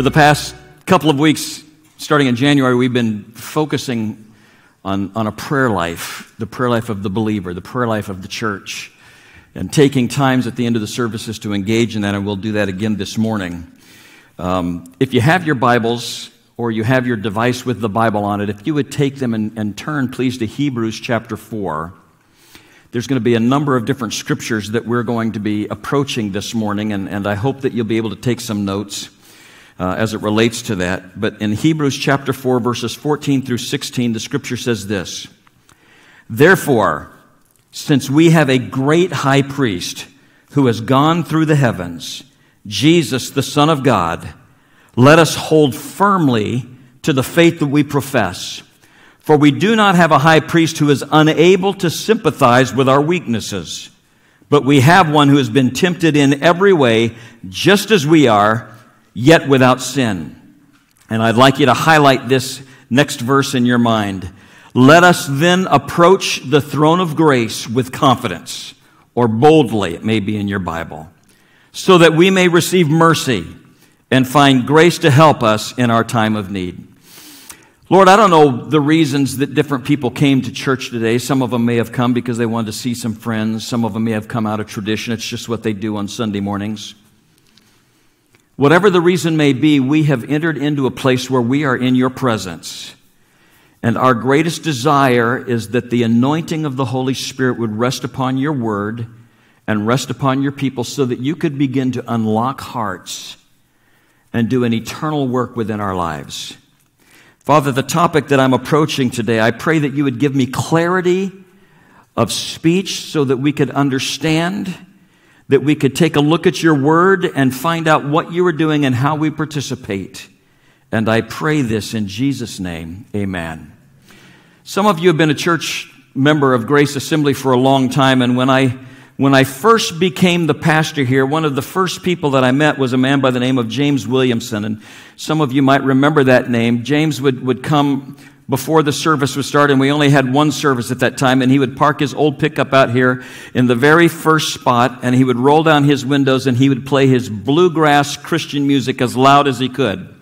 For the past couple of weeks, starting in January, we've been focusing on, on a prayer life, the prayer life of the believer, the prayer life of the church, and taking times at the end of the services to engage in that, and we'll do that again this morning. Um, if you have your Bibles or you have your device with the Bible on it, if you would take them and, and turn, please, to Hebrews chapter 4. There's going to be a number of different scriptures that we're going to be approaching this morning, and, and I hope that you'll be able to take some notes uh, as it relates to that. But in Hebrews chapter 4, verses 14 through 16, the scripture says this Therefore, since we have a great high priest who has gone through the heavens, Jesus, the Son of God, let us hold firmly to the faith that we profess. For we do not have a high priest who is unable to sympathize with our weaknesses, but we have one who has been tempted in every way, just as we are yet without sin. And I'd like you to highlight this next verse in your mind. Let us then approach the throne of grace with confidence, or boldly, it may be in your Bible, so that we may receive mercy and find grace to help us in our time of need. Lord, I don't know the reasons that different people came to church today. Some of them may have come because they wanted to see some friends. Some of them may have come out of tradition. It's just what they do on Sunday mornings. Whatever the reason may be, we have entered into a place where we are in your presence. And our greatest desire is that the anointing of the Holy Spirit would rest upon your word and rest upon your people so that you could begin to unlock hearts and do an eternal work within our lives. Father, the topic that I'm approaching today, I pray that you would give me clarity of speech so that we could understand that we could take a look at your word and find out what you are doing and how we participate. And I pray this in Jesus' name. Amen. Some of you have been a church member of Grace Assembly for a long time, and when I when I first became the pastor here, one of the first people that I met was a man by the name of James Williamson. And some of you might remember that name. James would, would come before the service was started, and we only had one service at that time, and he would park his old pickup out here in the very first spot, and he would roll down his windows and he would play his bluegrass Christian music as loud as he could.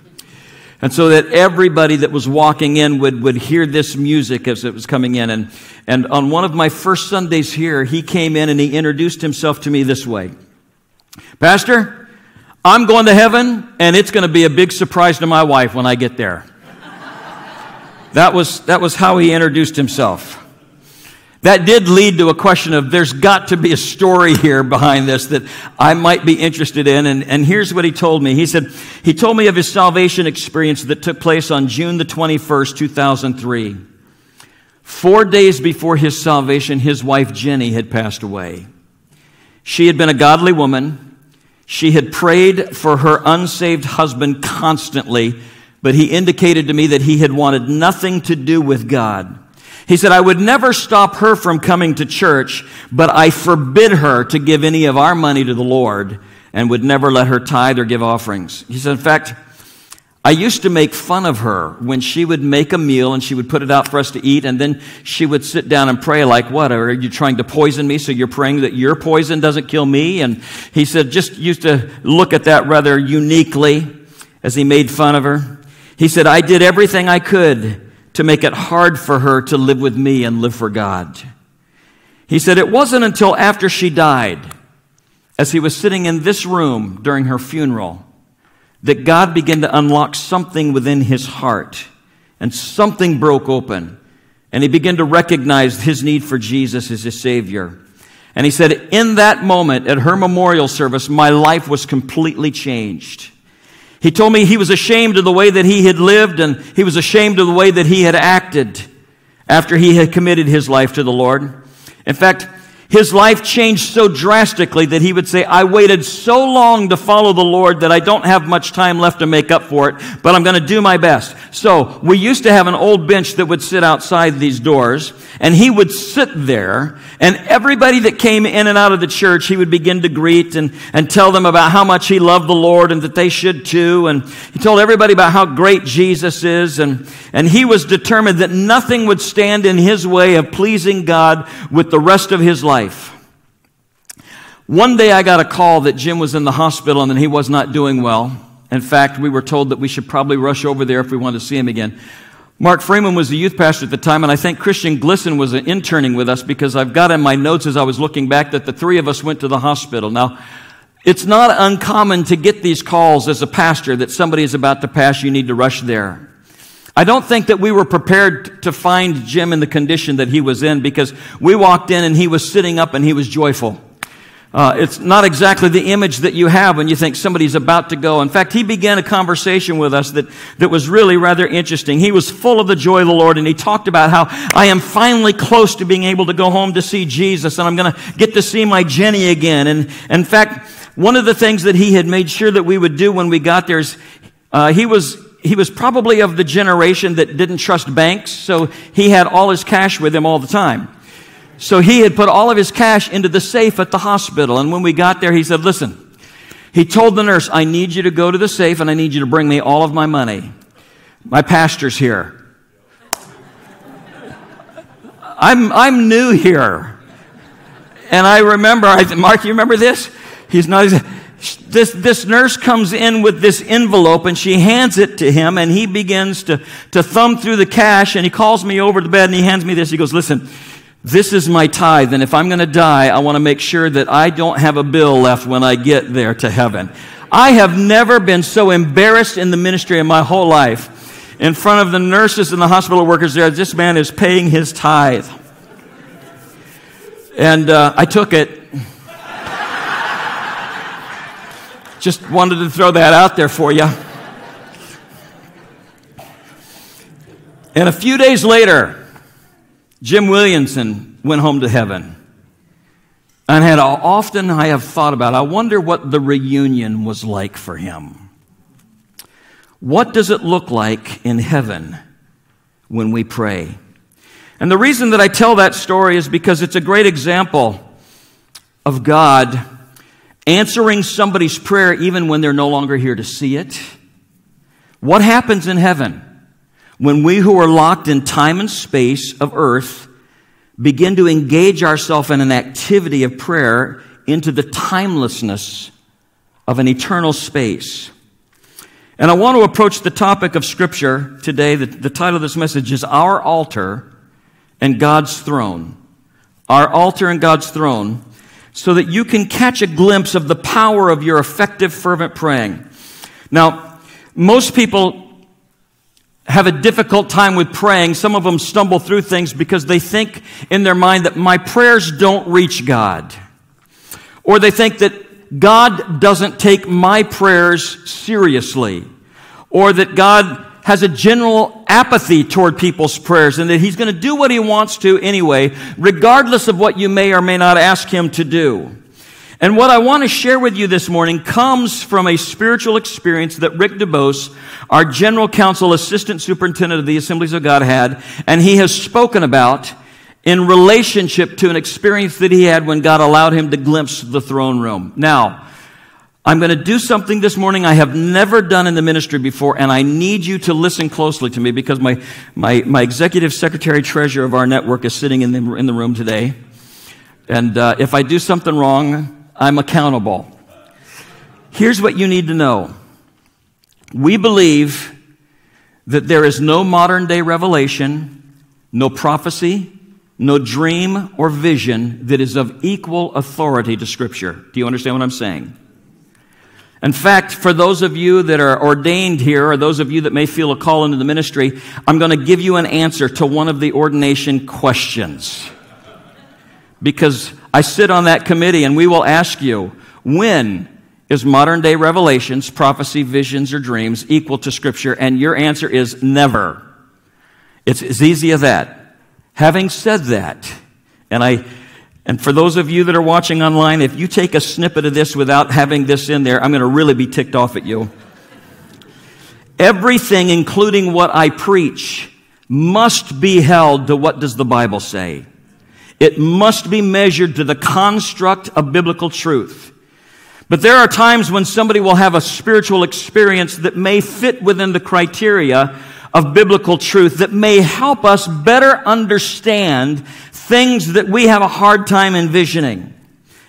And so that everybody that was walking in would, would hear this music as it was coming in. And, and on one of my first Sundays here, he came in and he introduced himself to me this way Pastor, I'm going to heaven, and it's going to be a big surprise to my wife when I get there. That was, that was how he introduced himself. That did lead to a question of there's got to be a story here behind this that I might be interested in. And, and here's what he told me. He said, he told me of his salvation experience that took place on June the 21st, 2003. Four days before his salvation, his wife Jenny had passed away. She had been a godly woman. She had prayed for her unsaved husband constantly but he indicated to me that he had wanted nothing to do with God. He said, I would never stop her from coming to church, but I forbid her to give any of our money to the Lord and would never let her tithe or give offerings. He said, in fact, I used to make fun of her when she would make a meal and she would put it out for us to eat, and then she would sit down and pray, like, What? Are you trying to poison me? So you're praying that your poison doesn't kill me? And he said, just used to look at that rather uniquely as he made fun of her. He said, I did everything I could to make it hard for her to live with me and live for God. He said, It wasn't until after she died, as he was sitting in this room during her funeral, that God began to unlock something within his heart and something broke open. And he began to recognize his need for Jesus as his Savior. And he said, In that moment at her memorial service, my life was completely changed. He told me he was ashamed of the way that he had lived and he was ashamed of the way that he had acted after he had committed his life to the Lord. In fact, his life changed so drastically that he would say, I waited so long to follow the Lord that I don't have much time left to make up for it, but I'm going to do my best. So we used to have an old bench that would sit outside these doors, and he would sit there, and everybody that came in and out of the church, he would begin to greet and, and tell them about how much he loved the Lord and that they should too. And he told everybody about how great Jesus is, and, and he was determined that nothing would stand in his way of pleasing God with the rest of his life life. One day I got a call that Jim was in the hospital and that he was not doing well. In fact, we were told that we should probably rush over there if we wanted to see him again. Mark Freeman was the youth pastor at the time, and I think Christian Glisson was interning with us because I've got in my notes as I was looking back that the three of us went to the hospital. Now, it's not uncommon to get these calls as a pastor that somebody is about to pass, you need to rush there. I don't think that we were prepared to find Jim in the condition that he was in because we walked in and he was sitting up and he was joyful. Uh, it's not exactly the image that you have when you think somebody's about to go. In fact, he began a conversation with us that, that was really rather interesting. He was full of the joy of the Lord and he talked about how I am finally close to being able to go home to see Jesus and I'm going to get to see my Jenny again. And in fact, one of the things that he had made sure that we would do when we got there is uh, he was he was probably of the generation that didn't trust banks, so he had all his cash with him all the time. So he had put all of his cash into the safe at the hospital. And when we got there, he said, Listen, he told the nurse, I need you to go to the safe and I need you to bring me all of my money. My pastor's here. I'm, I'm new here. And I remember, I, Mark, you remember this? He's not, this, this nurse comes in with this envelope and she hands it to him and he begins to, to thumb through the cash and he calls me over to bed and he hands me this. He goes, listen, this is my tithe, and if I'm going to die, I want to make sure that I don't have a bill left when I get there to heaven. I have never been so embarrassed in the ministry in my whole life. In front of the nurses and the hospital workers there, this man is paying his tithe. And uh, I took it. Just wanted to throw that out there for you. And a few days later, Jim Williamson went home to heaven. And had often I have thought about, I wonder what the reunion was like for him. What does it look like in heaven when we pray? And the reason that I tell that story is because it's a great example of God answering somebody's prayer even when they're no longer here to see it. What happens in heaven? when we who are locked in time and space of earth begin to engage ourselves in an activity of prayer into the timelessness of an eternal space. And I want to approach the topic of Scripture today. The, the title of this message is Our Altar and God's Throne. Our Altar and God's Throne, so that you can catch a glimpse of the power of your effective, fervent praying. Now, most people have a difficult time with praying. Some of them stumble through things because they think in their mind that my prayers don't reach God. Or they think that God doesn't take my prayers seriously. Or that God has a general apathy toward people's prayers and that He's going to do what He wants to anyway, regardless of what you may or may not ask Him to do. And what I want to share with you this morning comes from a spiritual experience that Rick DuBose, our General Council, assistant superintendent of the Assemblies of God, had, and he has spoken about in relationship to an experience that he had when God allowed him to glimpse the throne room. Now, I'm going to do something this morning I have never done in the ministry before, and I need you to listen closely to me because my, my, my executive secretary treasurer of our network is sitting in the, in the room today. And uh, if I do something wrong, I'm accountable. Here's what you need to know. We believe that there is no modern day revelation, no prophecy, no dream or vision that is of equal authority to Scripture. Do you understand what I'm saying? In fact, for those of you that are ordained here, or those of you that may feel a call into the ministry, I'm going to give you an answer to one of the ordination questions. Because I sit on that committee and we will ask you, when is modern day revelations, prophecy, visions, or dreams equal to Scripture? And your answer is never. It's as easy as that. Having said that, and I, and for those of you that are watching online, if you take a snippet of this without having this in there, I'm going to really be ticked off at you. Everything, including what I preach, must be held to what does the Bible say. It must be measured to the construct of biblical truth. But there are times when somebody will have a spiritual experience that may fit within the criteria of biblical truth that may help us better understand things that we have a hard time envisioning.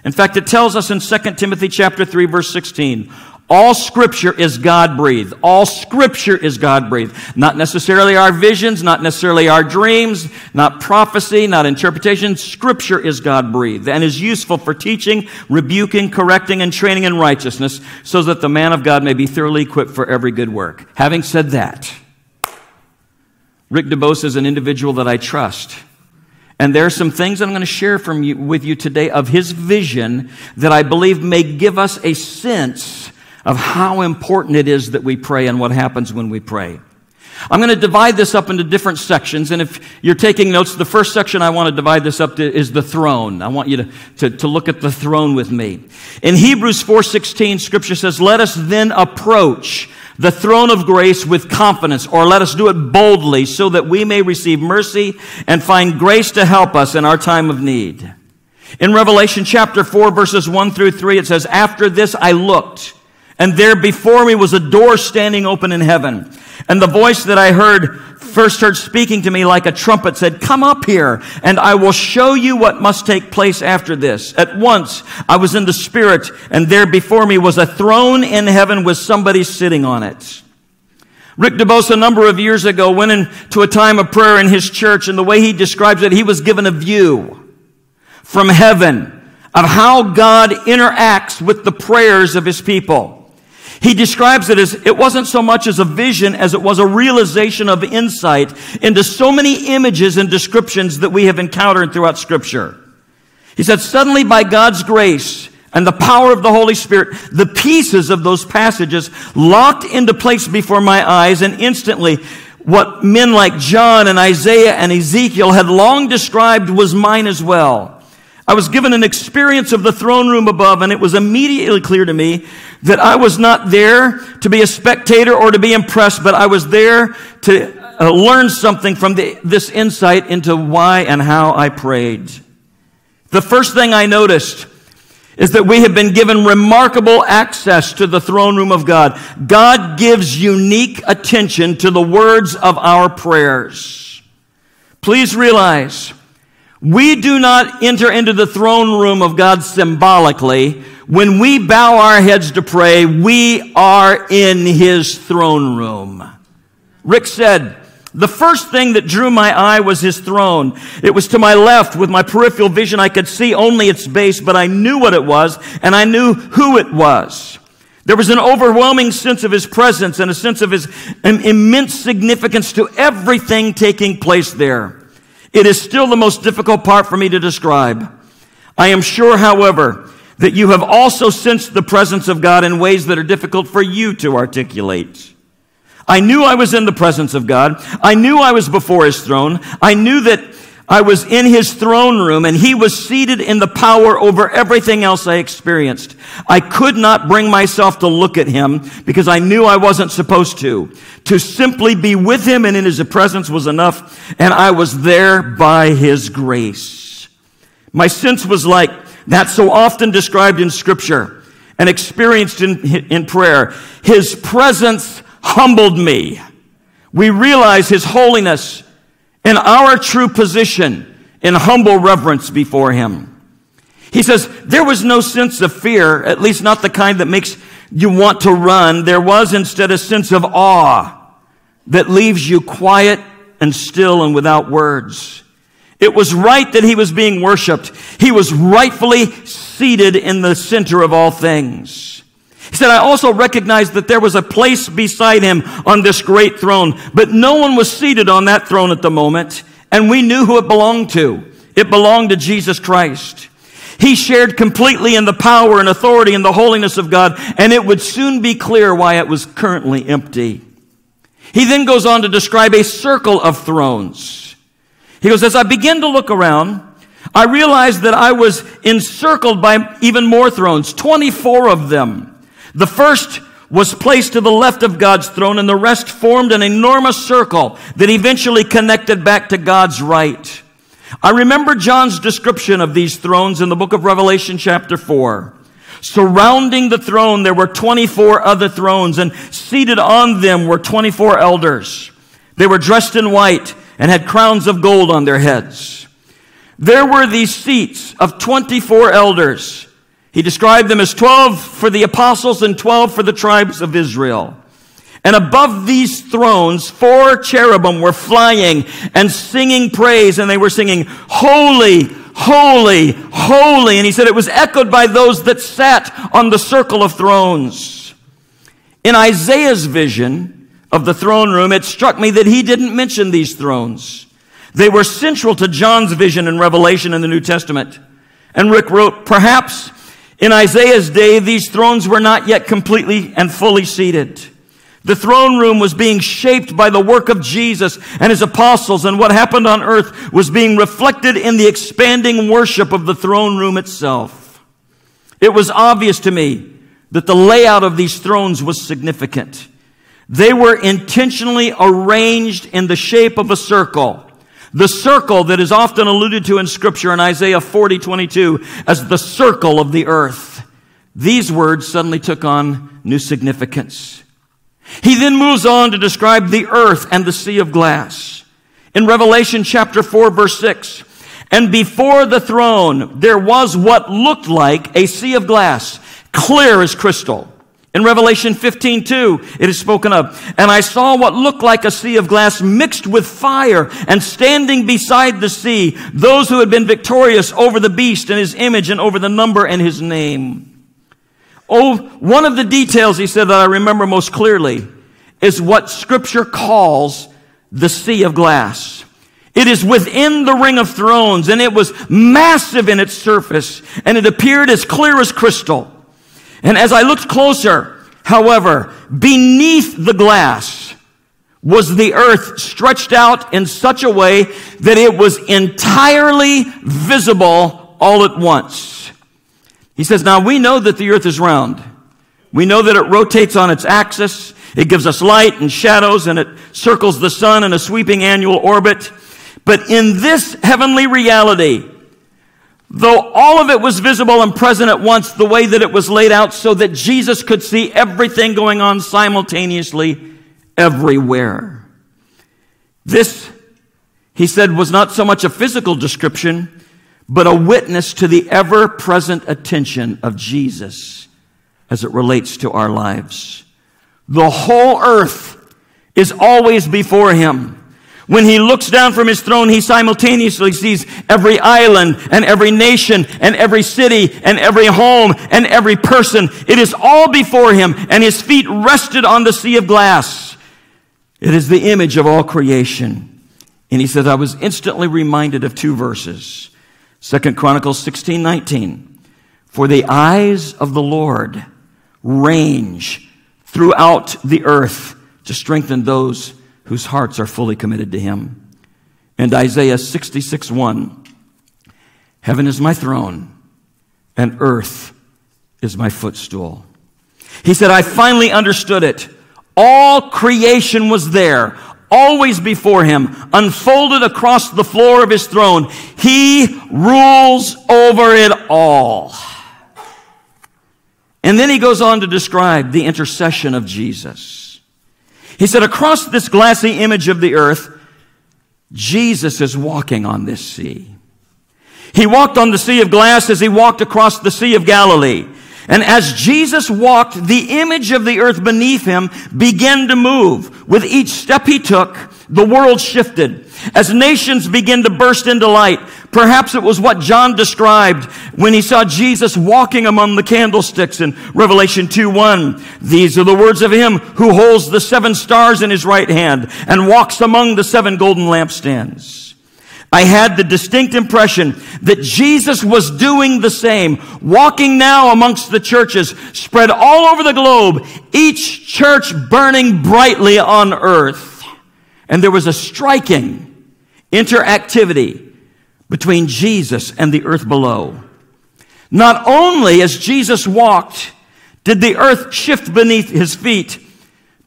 In fact, it tells us in 2 Timothy chapter 3 verse 16, All scripture is God breathed. All scripture is God breathed. Not necessarily our visions, not necessarily our dreams, not prophecy, not interpretation. Scripture is God breathed and is useful for teaching, rebuking, correcting, and training in righteousness so that the man of God may be thoroughly equipped for every good work. Having said that, Rick DuBose is an individual that I trust. And there are some things I'm going to share from you, with you today of his vision that I believe may give us a sense of how important it is that we pray and what happens when we pray. I'm going to divide this up into different sections. And if you're taking notes, the first section I want to divide this up to is the throne. I want you to, to, to look at the throne with me. In Hebrews 4.16, scripture says, let us then approach the throne of grace with confidence, or let us do it boldly so that we may receive mercy and find grace to help us in our time of need. In Revelation chapter 4 verses 1 through 3, it says, After this I looked, and there before me was a door standing open in heaven. And the voice that I heard, first heard speaking to me like a trumpet said, Come up here, and I will show you what must take place after this. At once I was in the Spirit, and there before me was a throne in heaven with somebody sitting on it. Rick DuBose, a number of years ago, went into a time of prayer in his church, and the way he describes it, he was given a view from heaven of how God interacts with the prayers of his people. He describes it as it wasn't so much as a vision as it was a realization of insight into so many images and descriptions that we have encountered throughout scripture. He said, suddenly by God's grace and the power of the Holy Spirit, the pieces of those passages locked into place before my eyes and instantly what men like John and Isaiah and Ezekiel had long described was mine as well. I was given an experience of the throne room above, and it was immediately clear to me that I was not there to be a spectator or to be impressed, but I was there to uh, learn something from the, this insight into why and how I prayed. The first thing I noticed is that we have been given remarkable access to the throne room of God. God gives unique attention to the words of our prayers. Please realize we do not enter into the throne room of God symbolically. When we bow our heads to pray, we are in His throne room. Rick said, the first thing that drew my eye was his throne. It was to my left. With my peripheral vision, I could see only its base, but I knew what it was, and I knew who it was. There was an overwhelming sense of his presence and a sense of his immense significance to everything taking place there. It is still the most difficult part for me to describe. I am sure, however, that you have also sensed the presence of God in ways that are difficult for you to articulate. I knew I was in the presence of God. I knew I was before His throne. I knew that I was in his throne room and he was seated in the power over everything else I experienced. I could not bring myself to look at him because I knew I wasn't supposed to. To simply be with him and in his presence was enough and I was there by his grace. My sense was like that so often described in scripture and experienced in, in prayer. His presence humbled me. We realize his holiness in our true position in humble reverence before Him. He says, there was no sense of fear, at least not the kind that makes you want to run. There was instead a sense of awe that leaves you quiet and still and without words. It was right that he was being worshiped. He was rightfully seated in the center of all things. He said, I also recognized that there was a place beside him on this great throne, but no one was seated on that throne at the moment, and we knew who it belonged to. It belonged to Jesus Christ. He shared completely in the power and authority and the holiness of God, and it would soon be clear why it was currently empty. He then goes on to describe a circle of thrones. He goes, as I begin to look around, I realized that I was encircled by even more thrones, 24 of them. The first was placed to the left of God's throne, and the rest formed an enormous circle that eventually connected back to God's right. I remember John's description of these thrones in the book of Revelation, chapter 4. Surrounding the throne, there were 24 other thrones, and seated on them were 24 elders. They were dressed in white and had crowns of gold on their heads. There were these seats of 24 elders He described them as 12 for the apostles and 12 for the tribes of Israel. And above these thrones, four cherubim were flying and singing praise, and they were singing, Holy, Holy, Holy. And he said it was echoed by those that sat on the circle of thrones. In Isaiah's vision of the throne room, it struck me that he didn't mention these thrones. They were central to John's vision and revelation in the New Testament. And Rick wrote, perhaps in Isaiah's day, these thrones were not yet completely and fully seated. The throne room was being shaped by the work of Jesus and his apostles, and what happened on earth was being reflected in the expanding worship of the throne room itself. It was obvious to me that the layout of these thrones was significant. They were intentionally arranged in the shape of a circle. The circle that is often alluded to in scripture in Isaiah 40, 22 as the circle of the earth. These words suddenly took on new significance. He then moves on to describe the earth and the sea of glass. In Revelation chapter 4 verse 6, and before the throne there was what looked like a sea of glass, clear as crystal. In Revelation 15, 2, it is spoken of. And I saw what looked like a sea of glass mixed with fire, and standing beside the sea, those who had been victorious over the beast and his image and over the number and his name. Oh, one of the details he said that I remember most clearly is what scripture calls the sea of glass. It is within the ring of thrones and it was massive in its surface and it appeared as clear as crystal. And as I looked closer, however, beneath the glass was the earth stretched out in such a way that it was entirely visible all at once. He says, now we know that the earth is round. We know that it rotates on its axis. It gives us light and shadows and it circles the sun in a sweeping annual orbit. But in this heavenly reality, Though all of it was visible and present at once, the way that it was laid out so that Jesus could see everything going on simultaneously everywhere. This, he said, was not so much a physical description, but a witness to the ever present attention of Jesus as it relates to our lives. The whole earth is always before him. When he looks down from his throne, he simultaneously sees every island and every nation and every city and every home and every person. It is all before him and his feet rested on the sea of glass. It is the image of all creation. And he says, I was instantly reminded of two verses. Second Chronicles 16, 19. For the eyes of the Lord range throughout the earth to strengthen those whose hearts are fully committed to him. And Isaiah 66 1 Heaven is my throne, and earth is my footstool. He said, I finally understood it. All creation was there, always before him, unfolded across the floor of his throne. He rules over it all. And then he goes on to describe the intercession of Jesus. He said, across this glassy image of the earth, Jesus is walking on this sea. He walked on the sea of glass as he walked across the Sea of Galilee. And as Jesus walked, the image of the earth beneath him began to move. With each step he took, the world shifted. As nations begin to burst into light, perhaps it was what John described when he saw Jesus walking among the candlesticks in Revelation 2-1. These are the words of him who holds the seven stars in his right hand and walks among the seven golden lampstands. I had the distinct impression that Jesus was doing the same, walking now amongst the churches spread all over the globe, each church burning brightly on earth. And there was a striking interactivity between Jesus and the earth below. Not only as Jesus walked did the earth shift beneath his feet,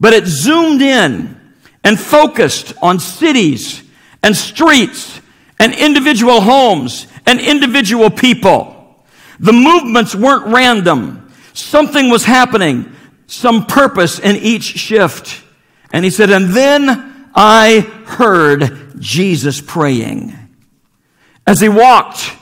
but it zoomed in and focused on cities and streets and individual homes and individual people. The movements weren't random. Something was happening, some purpose in each shift. And he said, and then I heard Jesus praying. As he walked,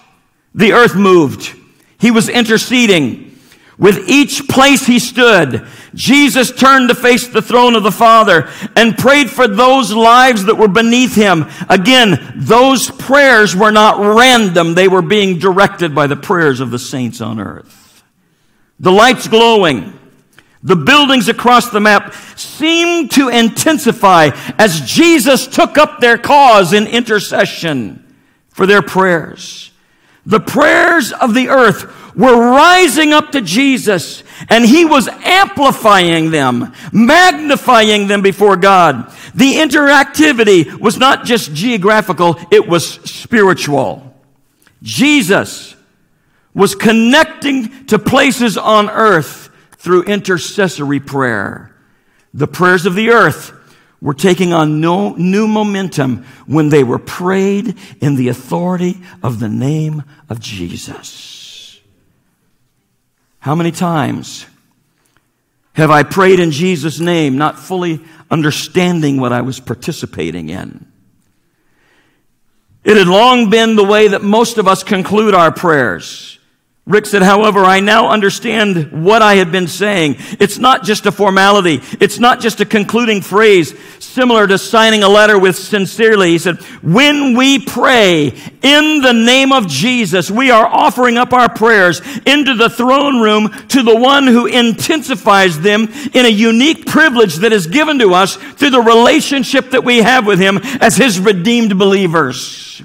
the earth moved. He was interceding. With each place he stood, Jesus turned to face the throne of the Father and prayed for those lives that were beneath him. Again, those prayers were not random. They were being directed by the prayers of the saints on earth. The lights glowing, the buildings across the map seemed to intensify as Jesus took up their cause in intercession for their prayers. The prayers of the earth were rising up to Jesus and he was amplifying them, magnifying them before God. The interactivity was not just geographical, it was spiritual. Jesus was connecting to places on earth through intercessory prayer. The prayers of the earth were taking on no, new momentum when they were prayed in the authority of the name of Jesus. How many times have I prayed in Jesus' name, not fully understanding what I was participating in? It had long been the way that most of us conclude our prayers. Rick said, however, I now understand what I had been saying. It's not just a formality. It's not just a concluding phrase similar to signing a letter with sincerely. He said, when we pray in the name of Jesus, we are offering up our prayers into the throne room to the one who intensifies them in a unique privilege that is given to us through the relationship that we have with him as his redeemed believers.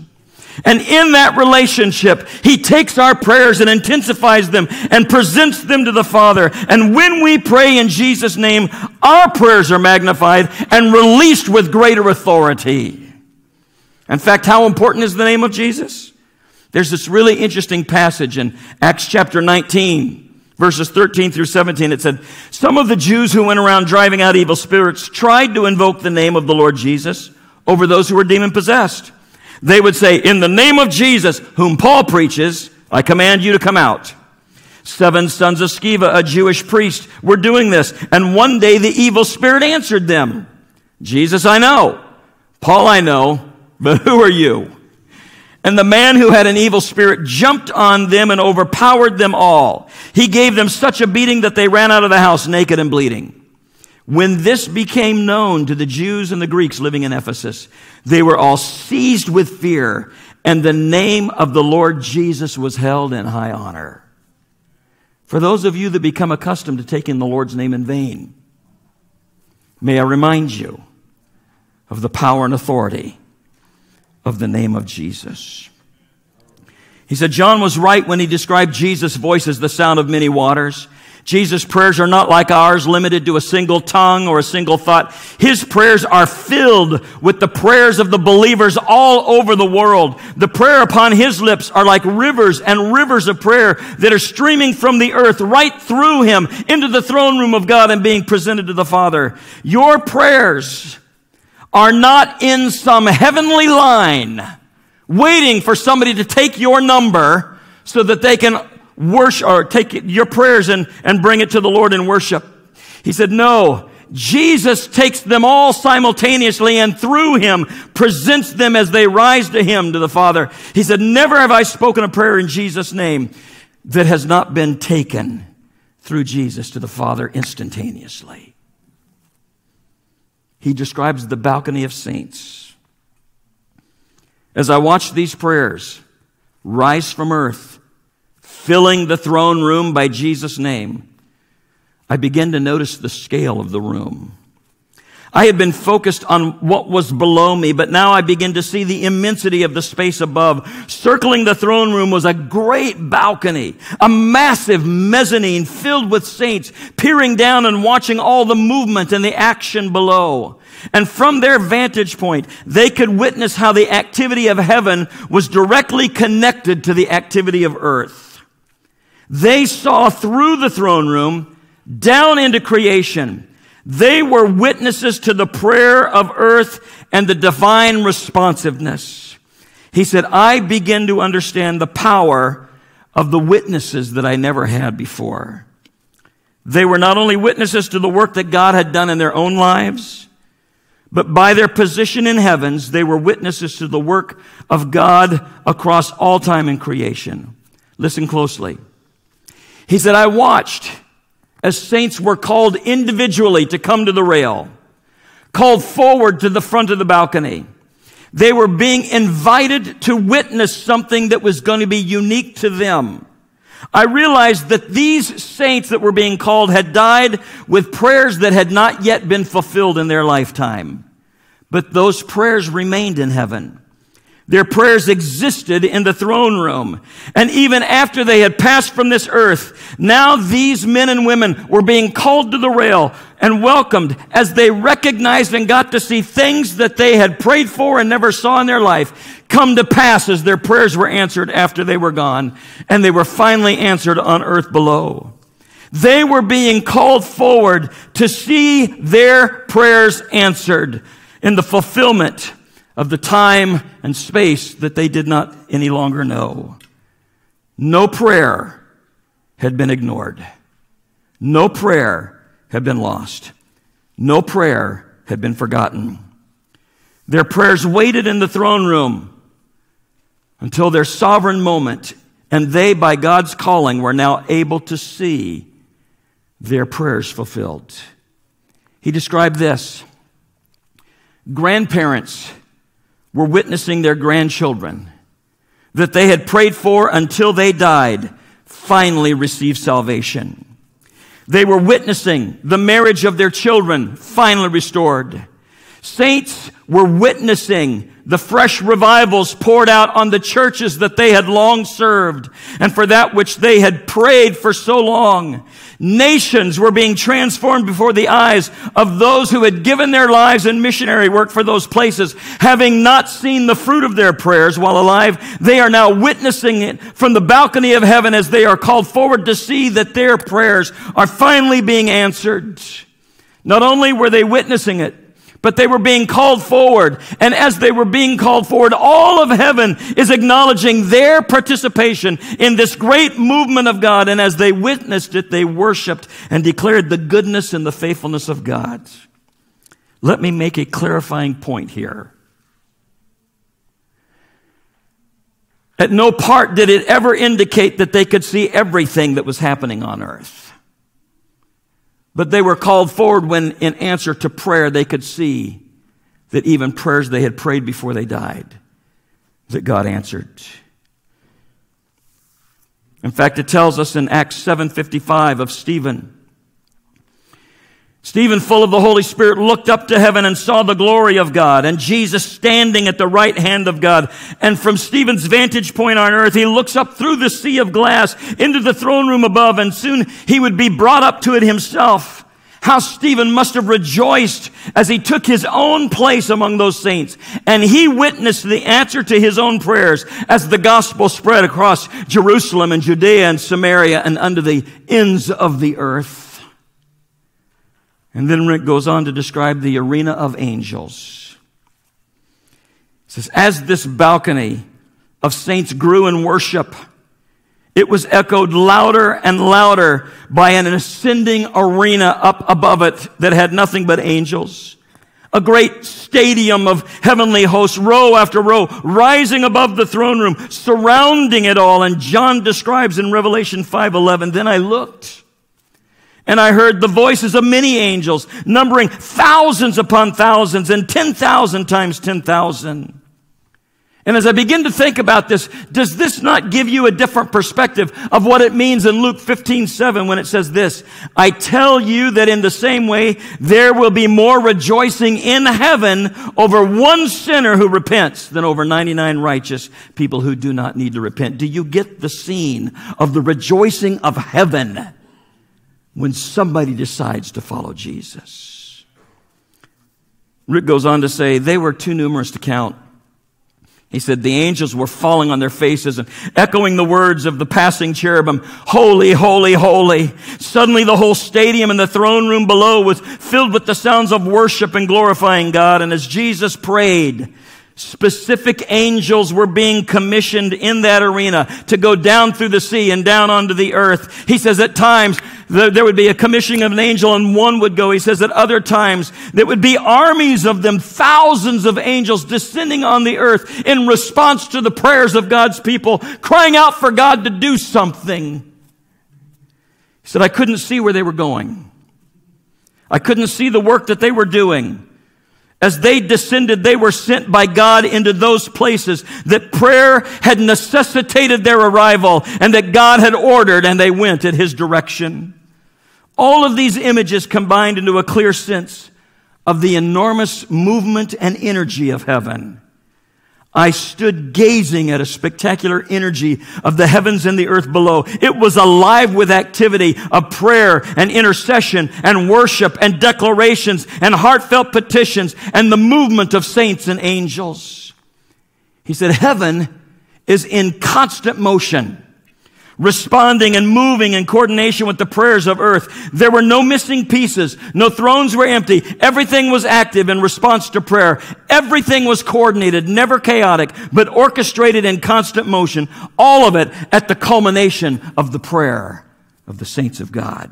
And in that relationship, He takes our prayers and intensifies them and presents them to the Father. And when we pray in Jesus' name, our prayers are magnified and released with greater authority. In fact, how important is the name of Jesus? There's this really interesting passage in Acts chapter 19. Verses 13 through 17, it said, Some of the Jews who went around driving out evil spirits tried to invoke the name of the Lord Jesus over those who were demon possessed. They would say, In the name of Jesus, whom Paul preaches, I command you to come out. Seven sons of Sceva, a Jewish priest, were doing this. And one day the evil spirit answered them Jesus, I know. Paul, I know. But who are you? And the man who had an evil spirit jumped on them and overpowered them all. He gave them such a beating that they ran out of the house naked and bleeding. When this became known to the Jews and the Greeks living in Ephesus, they were all seized with fear, and the name of the Lord Jesus was held in high honor. For those of you that become accustomed to taking the Lord's name in vain, may I remind you of the power and authority of the name of Jesus. He said, John was right when he described Jesus' voice as the sound of many waters. Jesus' prayers are not like ours, limited to a single tongue or a single thought. His prayers are filled with the prayers of the believers all over the world. The prayer upon his lips are like rivers and rivers of prayer that are streaming from the earth right through him into the throne room of God and being presented to the Father. Your prayers are not in some heavenly line waiting for somebody to take your number so that they can worship or take your prayers and, and bring it to the Lord in worship. He said, no, Jesus takes them all simultaneously and through him presents them as they rise to him, to the Father. He said, never have I spoken a prayer in Jesus' name that has not been taken through Jesus to the Father instantaneously. He describes the balcony of saints. As I watch these prayers rise from earth, filling the throne room by Jesus' name, I began to notice the scale of the room. I had been focused on what was below me, but now I begin to see the immensity of the space above. Circling the throne room was a great balcony, a massive mezzanine filled with saints, peering down and watching all the movement and the action below. And from their vantage point, they could witness how the activity of heaven was directly connected to the activity of earth. They saw through the throne room down into creation. They were witnesses to the prayer of earth and the divine responsiveness. He said, I begin to understand the power of the witnesses that I never had before. They were not only witnesses to the work that God had done in their own lives, but by their position in heavens, they were witnesses to the work of God across all time and creation. Listen closely. He said, I watched as saints were called individually to come to the rail, called forward to the front of the balcony. They were being invited to witness something that was going to be unique to them. I realized that these saints that were being called had died with prayers that had not yet been fulfilled in their lifetime. But those prayers remained in heaven. Their prayers existed in the throne room. And even after they had passed from this earth, now these men and women were being called to the rail and welcomed as they recognized and got to see things that they had prayed for and never saw in their life come to pass as their prayers were answered after they were gone and they were finally answered on earth below. They were being called forward to see their prayers answered in the fulfillment of the time and space that they did not any longer know. No prayer had been ignored. No prayer had been lost. No prayer had been forgotten. Their prayers waited in the throne room until their sovereign moment, and they, by God's calling, were now able to see their prayers fulfilled. He described this grandparents were witnessing their grandchildren that they had prayed for until they died finally receive salvation. They were witnessing the marriage of their children finally restored. Saints were witnessing the fresh revivals poured out on the churches that they had long served and for that which they had prayed for so long. Nations were being transformed before the eyes of those who had given their lives in missionary work for those places. Having not seen the fruit of their prayers while alive, they are now witnessing it from the balcony of heaven as they are called forward to see that their prayers are finally being answered. Not only were they witnessing it, but they were being called forward. And as they were being called forward, all of heaven is acknowledging their participation in this great movement of God. And as they witnessed it, they worshiped and declared the goodness and the faithfulness of God. Let me make a clarifying point here. At no part did it ever indicate that they could see everything that was happening on earth. But they were called forward when, in answer to prayer, they could see that even prayers they had prayed before they died, that God answered. In fact, it tells us in Acts 7:55 of Stephen Stephen, full of the Holy Spirit, looked up to heaven and saw the glory of God and Jesus standing at the right hand of God. And from Stephen's vantage point on earth, he looks up through the sea of glass into the throne room above and soon he would be brought up to it himself. How Stephen must have rejoiced as he took his own place among those saints. And he witnessed the answer to his own prayers as the gospel spread across Jerusalem and Judea and Samaria and under the ends of the earth. And then Rick goes on to describe the arena of angels. Says, as this balcony of saints grew in worship, it was echoed louder and louder by an ascending arena up above it that had nothing but angels. A great stadium of heavenly hosts, row after row, rising above the throne room, surrounding it all. And John describes in Revelation 5:11, then I looked and I heard the voices of many angels, numbering thousands upon thousands and 10,000 times 10,000. And as I begin to think about this, does this not give you a different perspective of what it means in Luke 15, 7 when it says this? I tell you that in the same way, there will be more rejoicing in heaven over one sinner who repents than over 99 righteous people who do not need to repent. Do you get the scene of the rejoicing of heaven? When somebody decides to follow Jesus. Rick goes on to say, they were too numerous to count. He said the angels were falling on their faces and echoing the words of the passing cherubim, holy, holy, holy. Suddenly the whole stadium and the throne room below was filled with the sounds of worship and glorifying God. And as Jesus prayed, Specific angels were being commissioned in that arena to go down through the sea and down onto the earth. He says at times there would be a commissioning of an angel and one would go. He says at other times there would be armies of them, thousands of angels descending on the earth in response to the prayers of God's people, crying out for God to do something. He said, I couldn't see where they were going. I couldn't see the work that they were doing. As they descended, they were sent by God into those places that prayer had necessitated their arrival and that God had ordered and they went at His direction. All of these images combined into a clear sense of the enormous movement and energy of heaven. I stood gazing at a spectacular energy of the heavens and the earth below. It was alive with activity of prayer and intercession and worship and declarations and heartfelt petitions and the movement of saints and angels. He said, heaven is in constant motion responding and moving in coordination with the prayers of earth. There were no missing pieces. No thrones were empty. Everything was active in response to prayer. Everything was coordinated, never chaotic, but orchestrated in constant motion. All of it at the culmination of the prayer of the saints of God.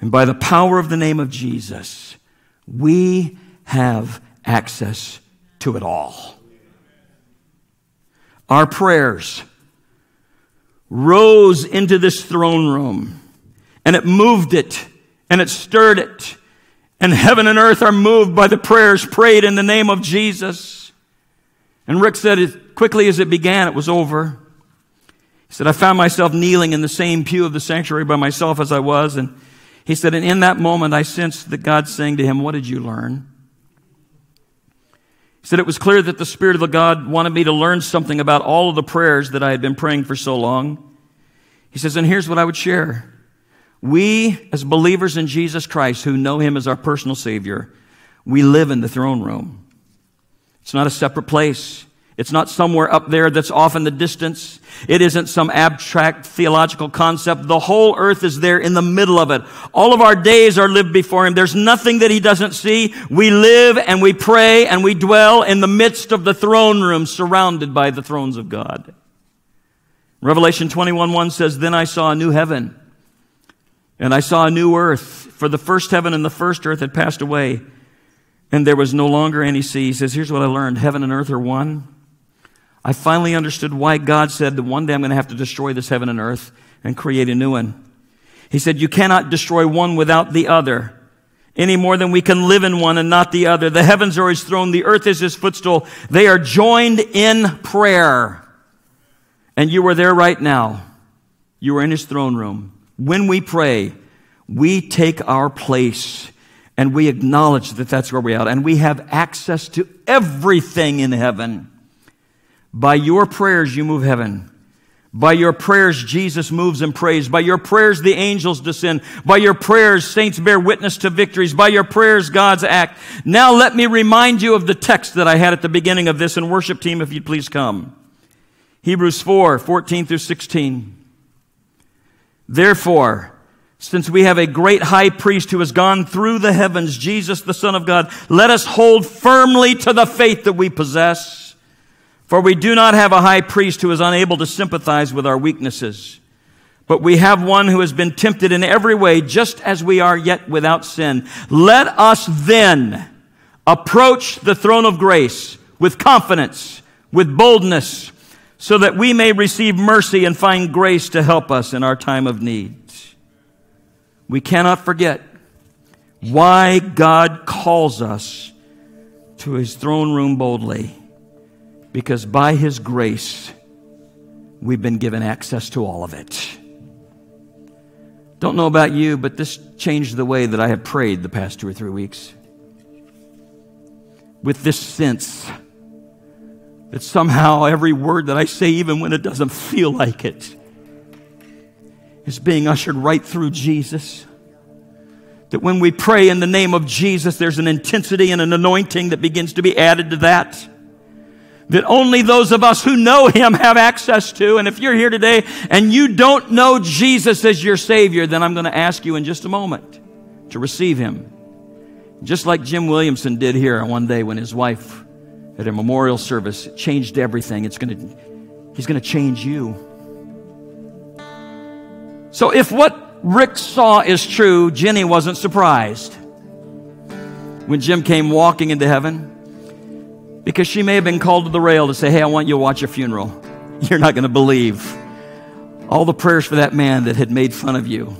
And by the power of the name of Jesus, we have access to it all. Our prayers rose into this throne room and it moved it and it stirred it. And heaven and earth are moved by the prayers prayed in the name of Jesus. And Rick said, as quickly as it began, it was over. He said, I found myself kneeling in the same pew of the sanctuary by myself as I was. And he said, and in that moment, I sensed that God saying to him, What did you learn? He said, It was clear that the Spirit of the God wanted me to learn something about all of the prayers that I had been praying for so long. He says, And here's what I would share. We, as believers in Jesus Christ who know Him as our personal Savior, we live in the throne room. It's not a separate place. It's not somewhere up there that's off in the distance. It isn't some abstract theological concept. The whole earth is there in the middle of it. All of our days are lived before Him. There's nothing that He doesn't see. We live and we pray and we dwell in the midst of the throne room surrounded by the thrones of God. Revelation 21 1 says, Then I saw a new heaven and I saw a new earth, for the first heaven and the first earth had passed away, and there was no longer any sea. He says, Here's what I learned heaven and earth are one. I finally understood why God said that one day I'm going to have to destroy this heaven and earth and create a new one. He said, You cannot destroy one without the other any more than we can live in one and not the other. The heavens are his throne, the earth is his footstool. They are joined in prayer. And you are there right now. You are in his throne room. When we pray, we take our place and we acknowledge that that's where we are. And we have access to everything in heaven. By your prayers, you move heaven. By your prayers, Jesus moves and prays. By your prayers, the angels descend. By your prayers, saints bear witness to victories. By your prayers, God's act. Now let me remind you of the text that I had at the beginning of this, and worship team, if you'd please come. Hebrews 4, 14 through 16. Therefore, since we have a great high priest who has gone through the heavens, Jesus, the Son of God, let us hold firmly to the faith that we possess. For we do not have a high priest who is unable to sympathize with our weaknesses, but we have one who has been tempted in every way, just as we are, yet without sin. Let us then approach the throne of grace with confidence, with boldness, so that we may receive mercy and find grace to help us in our time of need. We cannot forget why God calls us to his throne room boldly because by His grace, we've been given access to all of it. Don't know about you, but this changed the way that I have prayed the past two or three weeks. With this sense that somehow every word that I say, even when it doesn't feel like it, is being ushered right through Jesus. That when we pray in the name of Jesus, there's an intensity and an anointing that begins to be added to that that only those of us who know Him have access to. And if you're here today and you don't know Jesus as your Savior, then I'm going to ask you in just a moment to receive Him. Just like Jim Williamson did here one day when his wife at a memorial service changed everything. It's going to, He's going to change you. So if what Rick saw is true, Jenny wasn't surprised when Jim came walking into heaven because she may have been called to the rail to say, Hey, I want you to watch a funeral. You're not going to believe All the prayers for that man that had made fun of you.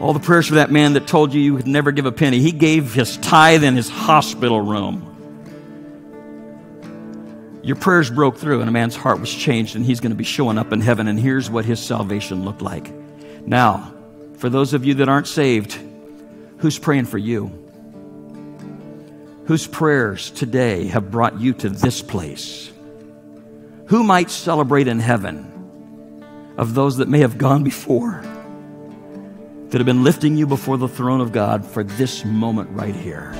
All the prayers for that man that told you you could never give a penny. He gave his tithe in his hospital room. Your prayers broke through, and a man's heart was changed, and he's going to be showing up in heaven. And here's what his salvation looked like. Now, for those of you that aren't saved, who's praying for you? Whose prayers today have brought you to this place? Who might celebrate in heaven of those that may have gone before? that have been lifting you before the throne of God for this moment right here.